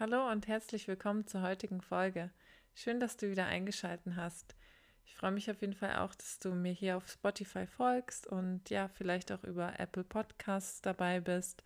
Hallo und herzlich willkommen zur heutigen Folge. Schön, dass du wieder eingeschaltet hast. Ich freue mich auf jeden Fall auch, dass du mir hier auf Spotify folgst und ja, vielleicht auch über Apple Podcasts dabei bist.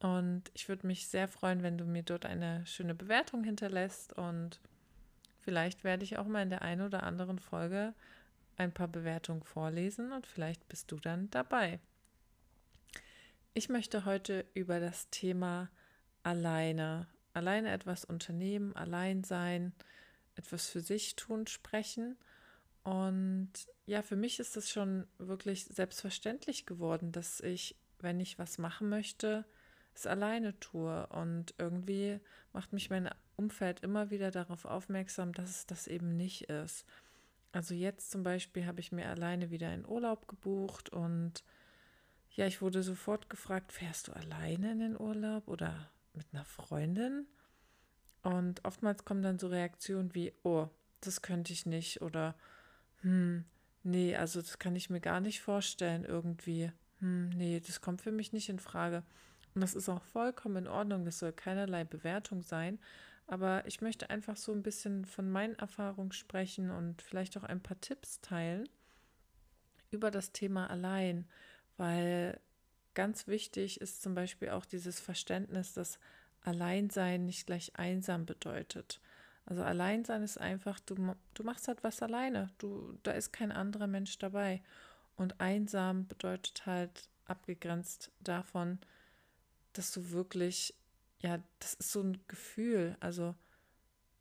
Und ich würde mich sehr freuen, wenn du mir dort eine schöne Bewertung hinterlässt und vielleicht werde ich auch mal in der einen oder anderen Folge ein paar Bewertungen vorlesen und vielleicht bist du dann dabei. Ich möchte heute über das Thema alleine alleine etwas unternehmen, allein sein, etwas für sich tun, sprechen. Und ja, für mich ist es schon wirklich selbstverständlich geworden, dass ich, wenn ich was machen möchte, es alleine tue. Und irgendwie macht mich mein Umfeld immer wieder darauf aufmerksam, dass es das eben nicht ist. Also jetzt zum Beispiel habe ich mir alleine wieder einen Urlaub gebucht und ja, ich wurde sofort gefragt, fährst du alleine in den Urlaub oder mit einer Freundin. Und oftmals kommen dann so Reaktionen wie, oh, das könnte ich nicht oder hm, nee, also das kann ich mir gar nicht vorstellen irgendwie. Hm, nee, das kommt für mich nicht in Frage. Und das ist auch vollkommen in Ordnung, das soll keinerlei Bewertung sein. Aber ich möchte einfach so ein bisschen von meinen Erfahrungen sprechen und vielleicht auch ein paar Tipps teilen über das Thema allein, weil Ganz wichtig ist zum Beispiel auch dieses Verständnis, dass Alleinsein nicht gleich einsam bedeutet. Also Alleinsein ist einfach, du, du machst halt was alleine. Du, da ist kein anderer Mensch dabei. Und einsam bedeutet halt abgegrenzt davon, dass du wirklich, ja, das ist so ein Gefühl. Also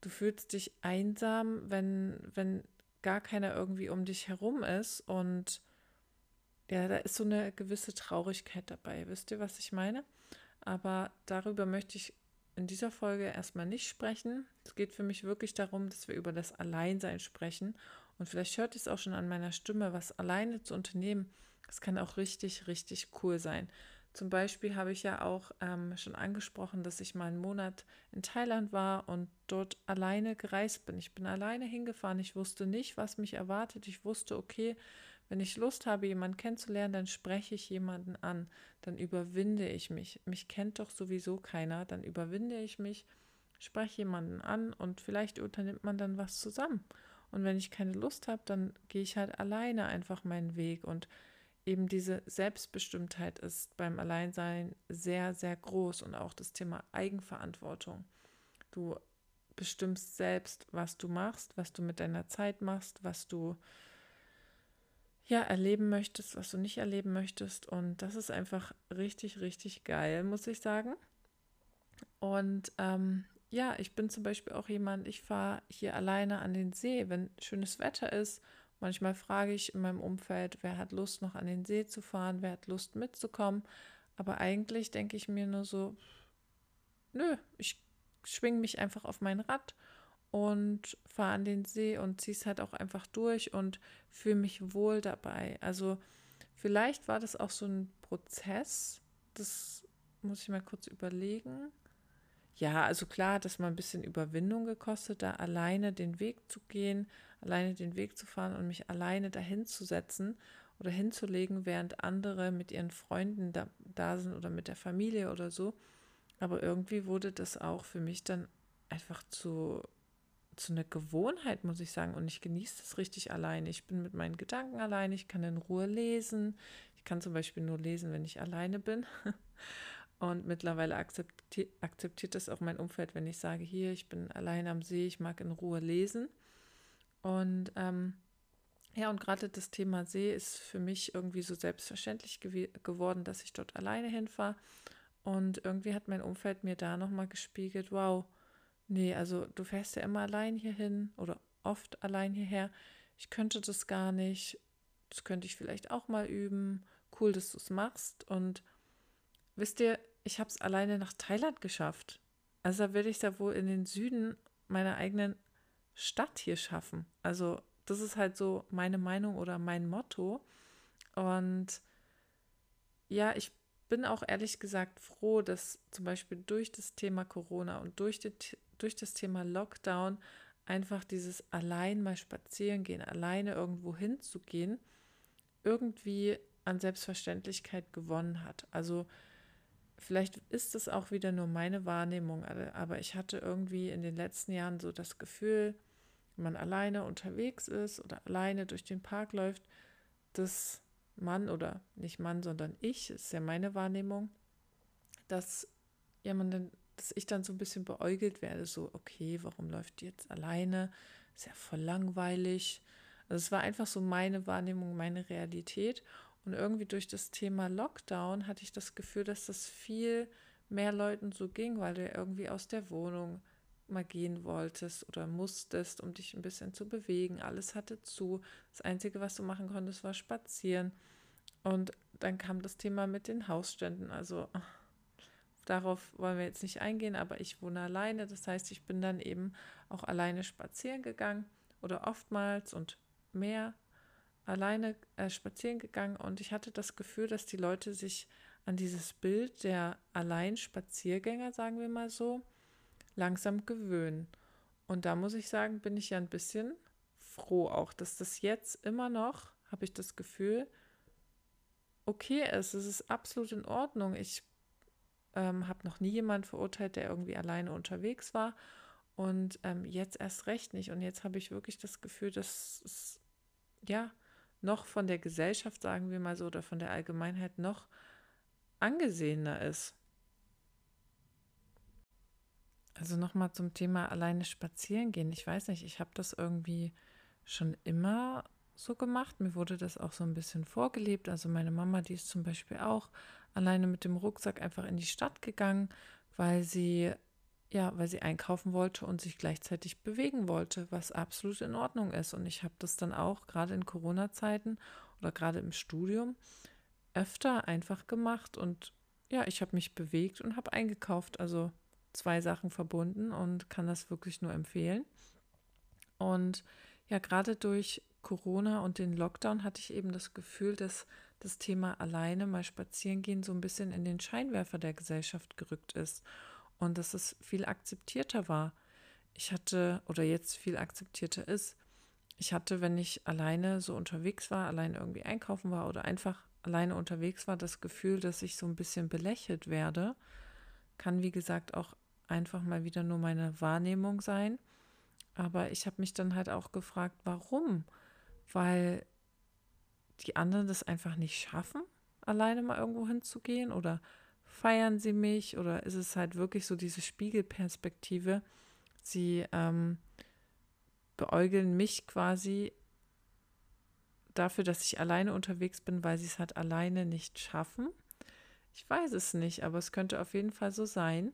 du fühlst dich einsam, wenn, wenn gar keiner irgendwie um dich herum ist und ja, da ist so eine gewisse Traurigkeit dabei. Wisst ihr, was ich meine? Aber darüber möchte ich in dieser Folge erstmal nicht sprechen. Es geht für mich wirklich darum, dass wir über das Alleinsein sprechen. Und vielleicht hört ihr es auch schon an meiner Stimme, was alleine zu unternehmen, das kann auch richtig, richtig cool sein. Zum Beispiel habe ich ja auch ähm, schon angesprochen, dass ich mal einen Monat in Thailand war und dort alleine gereist bin. Ich bin alleine hingefahren. Ich wusste nicht, was mich erwartet. Ich wusste, okay, wenn ich Lust habe, jemanden kennenzulernen, dann spreche ich jemanden an, dann überwinde ich mich. Mich kennt doch sowieso keiner, dann überwinde ich mich, spreche jemanden an und vielleicht unternimmt man dann was zusammen. Und wenn ich keine Lust habe, dann gehe ich halt alleine einfach meinen Weg. Und eben diese Selbstbestimmtheit ist beim Alleinsein sehr, sehr groß und auch das Thema Eigenverantwortung. Du bestimmst selbst, was du machst, was du mit deiner Zeit machst, was du ja, erleben möchtest, was du nicht erleben möchtest. Und das ist einfach richtig, richtig geil, muss ich sagen. Und ähm, ja, ich bin zum Beispiel auch jemand, ich fahre hier alleine an den See, wenn schönes Wetter ist. Manchmal frage ich in meinem Umfeld, wer hat Lust, noch an den See zu fahren, wer hat Lust mitzukommen. Aber eigentlich denke ich mir nur so, nö, ich schwinge mich einfach auf mein Rad und fahre an den See und ziehe es halt auch einfach durch und fühle mich wohl dabei. Also vielleicht war das auch so ein Prozess, das muss ich mal kurz überlegen. Ja, also klar hat das mal ein bisschen Überwindung gekostet, da alleine den Weg zu gehen, alleine den Weg zu fahren und mich alleine dahin zu setzen oder hinzulegen, während andere mit ihren Freunden da, da sind oder mit der Familie oder so. Aber irgendwie wurde das auch für mich dann einfach zu zu einer Gewohnheit, muss ich sagen. Und ich genieße das richtig alleine. Ich bin mit meinen Gedanken alleine. Ich kann in Ruhe lesen. Ich kann zum Beispiel nur lesen, wenn ich alleine bin. Und mittlerweile akzeptiert, akzeptiert das auch mein Umfeld, wenn ich sage, hier, ich bin alleine am See, ich mag in Ruhe lesen. Und ähm, ja, und gerade das Thema See ist für mich irgendwie so selbstverständlich gew geworden, dass ich dort alleine hinfahre. Und irgendwie hat mein Umfeld mir da nochmal gespiegelt, wow, Nee, also du fährst ja immer allein hierhin oder oft allein hierher. Ich könnte das gar nicht. Das könnte ich vielleicht auch mal üben. Cool, dass du es machst. Und wisst ihr, ich habe es alleine nach Thailand geschafft. Also da werde ich da wohl in den Süden meiner eigenen Stadt hier schaffen. Also das ist halt so meine Meinung oder mein Motto. Und ja, ich bin auch ehrlich gesagt froh, dass zum Beispiel durch das Thema Corona und durch die, durch das Thema Lockdown einfach dieses allein mal spazieren gehen, alleine irgendwo hinzugehen, irgendwie an Selbstverständlichkeit gewonnen hat. Also vielleicht ist es auch wieder nur meine Wahrnehmung, aber ich hatte irgendwie in den letzten Jahren so das Gefühl, wenn man alleine unterwegs ist oder alleine durch den Park läuft, dass Mann oder nicht Mann, sondern ich, ist ja meine Wahrnehmung, dass ja man dann, dass ich dann so ein bisschen beäugelt werde, so, okay, warum läuft die jetzt alleine? Ist ja voll langweilig. Also es war einfach so meine Wahrnehmung, meine Realität. Und irgendwie durch das Thema Lockdown hatte ich das Gefühl, dass das viel mehr Leuten so ging, weil du ja irgendwie aus der Wohnung mal gehen wolltest oder musstest, um dich ein bisschen zu bewegen. Alles hatte zu. Das Einzige, was du machen konntest, war spazieren. Und dann kam das Thema mit den Hausständen. Also darauf wollen wir jetzt nicht eingehen, aber ich wohne alleine. Das heißt, ich bin dann eben auch alleine spazieren gegangen oder oftmals und mehr alleine äh, spazieren gegangen. Und ich hatte das Gefühl, dass die Leute sich an dieses Bild der Alleinspaziergänger, sagen wir mal so, langsam gewöhnen. Und da muss ich sagen, bin ich ja ein bisschen froh auch, dass das jetzt immer noch, habe ich das Gefühl, okay ist. Es ist absolut in Ordnung. Ich ähm, habe noch nie jemanden verurteilt, der irgendwie alleine unterwegs war. Und ähm, jetzt erst recht nicht. Und jetzt habe ich wirklich das Gefühl, dass es ja noch von der Gesellschaft, sagen wir mal so, oder von der Allgemeinheit noch angesehener ist. Also nochmal zum Thema alleine spazieren gehen. Ich weiß nicht, ich habe das irgendwie schon immer so gemacht. Mir wurde das auch so ein bisschen vorgelebt. Also meine Mama, die ist zum Beispiel auch alleine mit dem Rucksack einfach in die Stadt gegangen, weil sie ja, weil sie einkaufen wollte und sich gleichzeitig bewegen wollte, was absolut in Ordnung ist. Und ich habe das dann auch gerade in Corona-Zeiten oder gerade im Studium öfter einfach gemacht und ja, ich habe mich bewegt und habe eingekauft. Also zwei Sachen verbunden und kann das wirklich nur empfehlen. Und ja, gerade durch Corona und den Lockdown hatte ich eben das Gefühl, dass das Thema alleine mal spazieren gehen so ein bisschen in den Scheinwerfer der Gesellschaft gerückt ist und dass es viel akzeptierter war. Ich hatte oder jetzt viel akzeptierter ist. Ich hatte, wenn ich alleine so unterwegs war, alleine irgendwie einkaufen war oder einfach alleine unterwegs war, das Gefühl, dass ich so ein bisschen belächelt werde. Kann, wie gesagt, auch einfach mal wieder nur meine Wahrnehmung sein. Aber ich habe mich dann halt auch gefragt, warum? Weil die anderen das einfach nicht schaffen, alleine mal irgendwo hinzugehen oder feiern sie mich oder ist es halt wirklich so diese Spiegelperspektive? Sie ähm, beäugeln mich quasi dafür, dass ich alleine unterwegs bin, weil sie es halt alleine nicht schaffen. Ich weiß es nicht, aber es könnte auf jeden Fall so sein.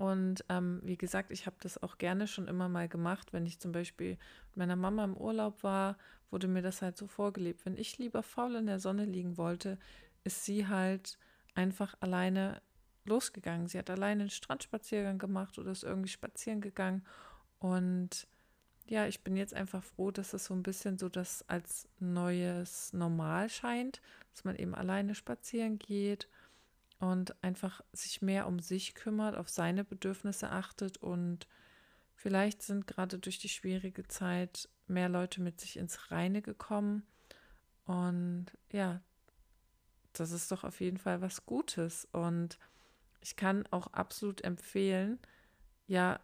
Und ähm, wie gesagt, ich habe das auch gerne schon immer mal gemacht. Wenn ich zum Beispiel mit meiner Mama im Urlaub war, wurde mir das halt so vorgelebt. Wenn ich lieber faul in der Sonne liegen wollte, ist sie halt einfach alleine losgegangen. Sie hat alleine einen Strandspaziergang gemacht oder ist irgendwie spazieren gegangen. Und ja, ich bin jetzt einfach froh, dass es so ein bisschen so das als neues Normal scheint, dass man eben alleine spazieren geht und einfach sich mehr um sich kümmert, auf seine Bedürfnisse achtet und vielleicht sind gerade durch die schwierige Zeit mehr Leute mit sich ins Reine gekommen und ja, das ist doch auf jeden Fall was Gutes und ich kann auch absolut empfehlen, ja,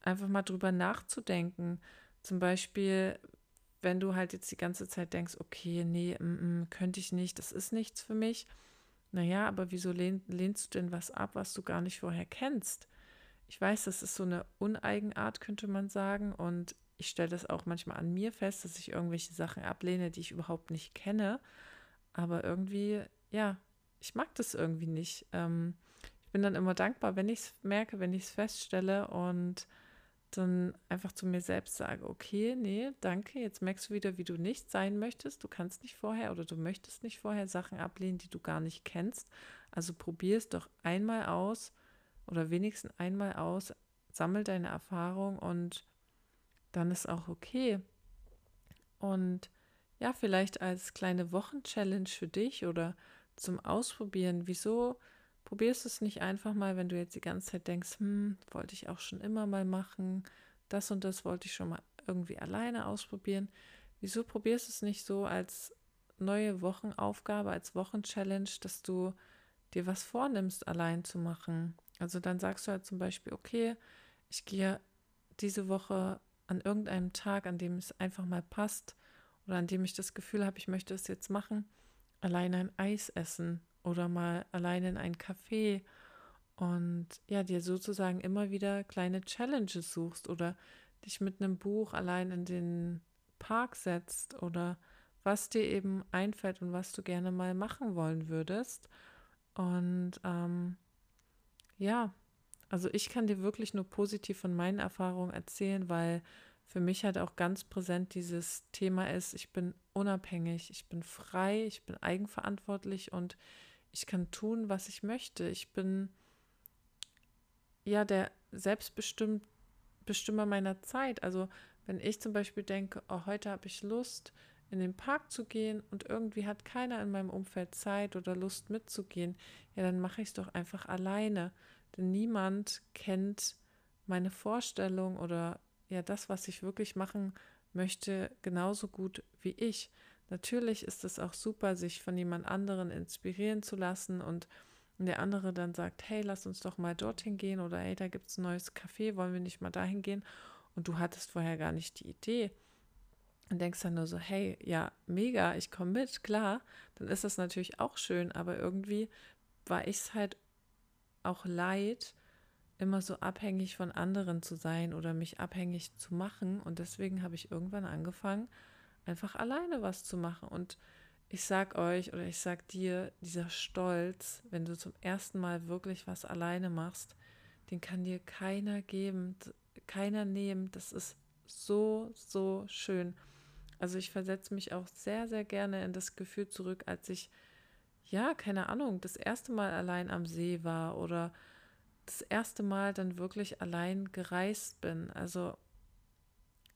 einfach mal drüber nachzudenken. Zum Beispiel, wenn du halt jetzt die ganze Zeit denkst, okay, nee, m -m, könnte ich nicht, das ist nichts für mich naja, aber wieso lehn, lehnst du denn was ab, was du gar nicht vorher kennst? Ich weiß, das ist so eine Uneigenart, könnte man sagen. Und ich stelle das auch manchmal an mir fest, dass ich irgendwelche Sachen ablehne, die ich überhaupt nicht kenne. Aber irgendwie, ja, ich mag das irgendwie nicht. Ähm, ich bin dann immer dankbar, wenn ich es merke, wenn ich es feststelle und dann einfach zu mir selbst sage, okay, nee, danke, jetzt merkst du wieder, wie du nicht sein möchtest. Du kannst nicht vorher oder du möchtest nicht vorher Sachen ablehnen, die du gar nicht kennst. Also probier es doch einmal aus oder wenigstens einmal aus, sammel deine Erfahrung und dann ist auch okay. Und ja, vielleicht als kleine Wochenchallenge für dich oder zum Ausprobieren, wieso Probierst es nicht einfach mal, wenn du jetzt die ganze Zeit denkst, hm, wollte ich auch schon immer mal machen, das und das wollte ich schon mal irgendwie alleine ausprobieren. Wieso probierst du es nicht so als neue Wochenaufgabe, als Wochenchallenge, dass du dir was vornimmst, allein zu machen. Also dann sagst du halt zum Beispiel, okay, ich gehe diese Woche an irgendeinem Tag, an dem es einfach mal passt oder an dem ich das Gefühl habe, ich möchte es jetzt machen, alleine ein Eis essen oder mal alleine in ein Café und ja, dir sozusagen immer wieder kleine Challenges suchst oder dich mit einem Buch allein in den Park setzt oder was dir eben einfällt und was du gerne mal machen wollen würdest. Und ähm, ja, also ich kann dir wirklich nur positiv von meinen Erfahrungen erzählen, weil für mich halt auch ganz präsent dieses Thema ist, ich bin unabhängig, ich bin frei, ich bin eigenverantwortlich und ich kann tun, was ich möchte. Ich bin ja der Selbstbestimmer meiner Zeit. Also wenn ich zum Beispiel denke, oh, heute habe ich Lust, in den Park zu gehen und irgendwie hat keiner in meinem Umfeld Zeit oder Lust mitzugehen, ja, dann mache ich es doch einfach alleine. Denn niemand kennt meine Vorstellung oder ja das, was ich wirklich machen möchte, genauso gut wie ich. Natürlich ist es auch super, sich von jemand anderen inspirieren zu lassen und der andere dann sagt, hey, lass uns doch mal dorthin gehen oder hey, da gibt es ein neues Café, wollen wir nicht mal dahin gehen? Und du hattest vorher gar nicht die Idee und denkst dann nur so, hey, ja, mega, ich komme mit, klar, dann ist das natürlich auch schön, aber irgendwie war ich es halt auch leid, immer so abhängig von anderen zu sein oder mich abhängig zu machen. Und deswegen habe ich irgendwann angefangen, einfach alleine was zu machen. Und ich sag euch oder ich sag dir, dieser Stolz, wenn du zum ersten Mal wirklich was alleine machst, den kann dir keiner geben, keiner nehmen. Das ist so, so schön. Also ich versetze mich auch sehr, sehr gerne in das Gefühl zurück, als ich, ja, keine Ahnung, das erste Mal allein am See war oder das erste Mal dann wirklich allein gereist bin. Also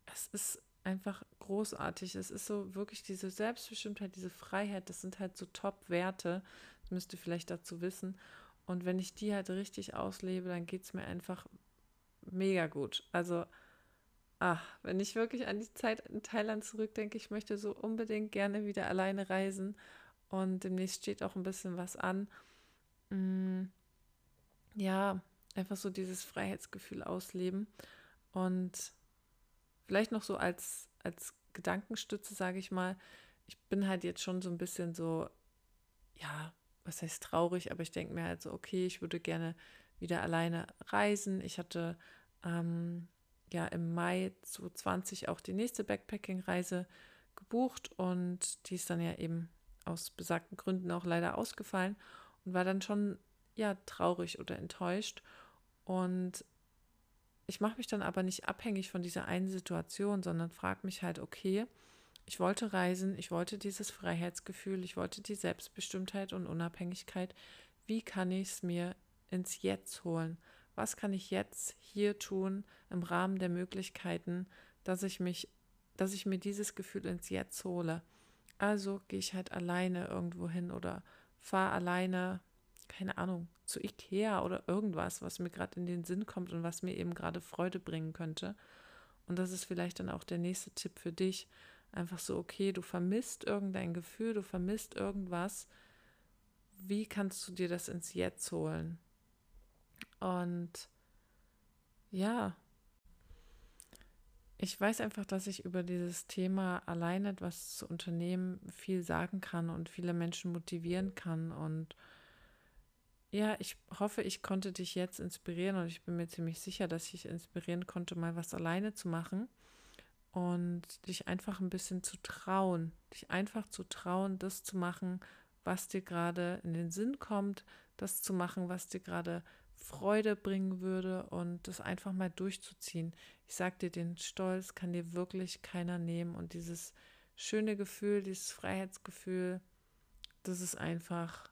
es ist einfach großartig. Es ist so wirklich diese Selbstbestimmtheit, diese Freiheit, das sind halt so Top-Werte. Müsst ihr vielleicht dazu wissen. Und wenn ich die halt richtig auslebe, dann geht es mir einfach mega gut. Also, ach, wenn ich wirklich an die Zeit in Thailand zurückdenke, ich möchte so unbedingt gerne wieder alleine reisen. Und demnächst steht auch ein bisschen was an. Mm, ja, einfach so dieses Freiheitsgefühl ausleben. Und vielleicht noch so als, als Gedankenstütze, sage ich mal, ich bin halt jetzt schon so ein bisschen so, ja, was heißt traurig, aber ich denke mir halt so, okay, ich würde gerne wieder alleine reisen. Ich hatte ähm, ja im Mai 2020 auch die nächste Backpacking-Reise gebucht und die ist dann ja eben aus besagten Gründen auch leider ausgefallen und war dann schon ja traurig oder enttäuscht. Und ich mache mich dann aber nicht abhängig von dieser einen Situation, sondern frage mich halt, okay, ich wollte reisen, ich wollte dieses Freiheitsgefühl, ich wollte die Selbstbestimmtheit und Unabhängigkeit. Wie kann ich es mir ins Jetzt holen? Was kann ich jetzt hier tun im Rahmen der Möglichkeiten, dass ich mich, dass ich mir dieses Gefühl ins Jetzt hole? Also gehe ich halt alleine irgendwo hin oder fahre alleine, keine Ahnung, zu Ikea oder irgendwas, was mir gerade in den Sinn kommt und was mir eben gerade Freude bringen könnte. Und das ist vielleicht dann auch der nächste Tipp für dich. Einfach so, okay, du vermisst irgendein Gefühl, du vermisst irgendwas. Wie kannst du dir das ins Jetzt holen? Und ja, ich weiß einfach, dass ich über dieses Thema allein etwas zu unternehmen viel sagen kann und viele Menschen motivieren kann und ja, ich hoffe, ich konnte dich jetzt inspirieren und ich bin mir ziemlich sicher, dass ich inspirieren konnte, mal was alleine zu machen und dich einfach ein bisschen zu trauen, dich einfach zu trauen, das zu machen, was dir gerade in den Sinn kommt, das zu machen, was dir gerade Freude bringen würde und das einfach mal durchzuziehen. Ich sag dir, den Stolz kann dir wirklich keiner nehmen und dieses schöne Gefühl, dieses Freiheitsgefühl, das ist einfach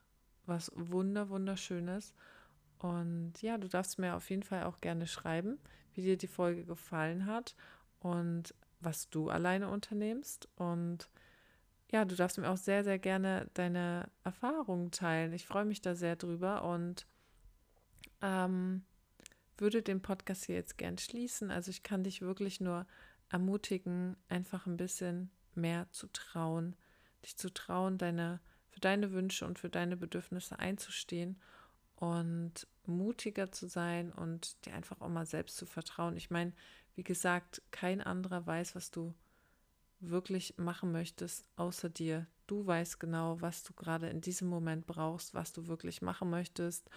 was wunder wunderschönes. Und ja, du darfst mir auf jeden Fall auch gerne schreiben, wie dir die Folge gefallen hat und was du alleine unternimmst. Und ja, du darfst mir auch sehr, sehr gerne deine Erfahrungen teilen. Ich freue mich da sehr drüber und ähm, würde den Podcast hier jetzt gern schließen. Also ich kann dich wirklich nur ermutigen, einfach ein bisschen mehr zu trauen, dich zu trauen, deine für deine Wünsche und für deine Bedürfnisse einzustehen und mutiger zu sein und dir einfach auch mal selbst zu vertrauen. Ich meine, wie gesagt, kein anderer weiß, was du wirklich machen möchtest, außer dir. Du weißt genau, was du gerade in diesem Moment brauchst, was du wirklich machen möchtest.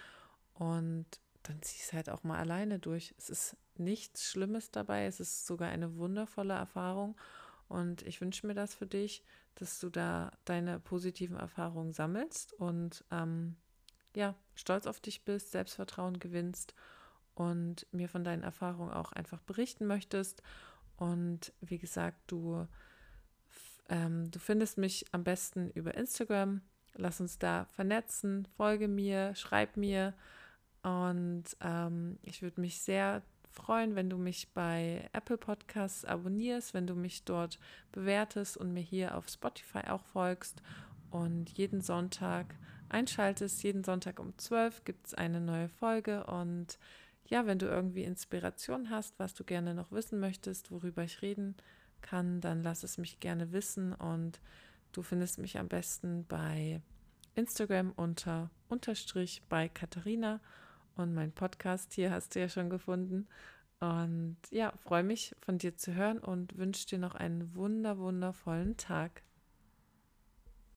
Und dann zieh es halt auch mal alleine durch. Es ist nichts Schlimmes dabei. Es ist sogar eine wundervolle Erfahrung. Und ich wünsche mir das für dich, dass du da deine positiven Erfahrungen sammelst und ähm, ja, stolz auf dich bist, Selbstvertrauen gewinnst und mir von deinen Erfahrungen auch einfach berichten möchtest. Und wie gesagt, du, ähm, du findest mich am besten über Instagram. Lass uns da vernetzen, folge mir, schreib mir. Und ähm, ich würde mich sehr freuen, wenn du mich bei Apple Podcasts abonnierst, wenn du mich dort bewertest und mir hier auf Spotify auch folgst. Und jeden Sonntag einschaltest. Jeden Sonntag um 12 gibt es eine neue Folge. Und ja, wenn du irgendwie Inspiration hast, was du gerne noch wissen möchtest, worüber ich reden kann, dann lass es mich gerne wissen. Und du findest mich am besten bei Instagram unter Unterstrich bei Katharina und mein Podcast hier hast du ja schon gefunden. Und ja, freue mich von dir zu hören und wünsche dir noch einen wunder, wundervollen Tag.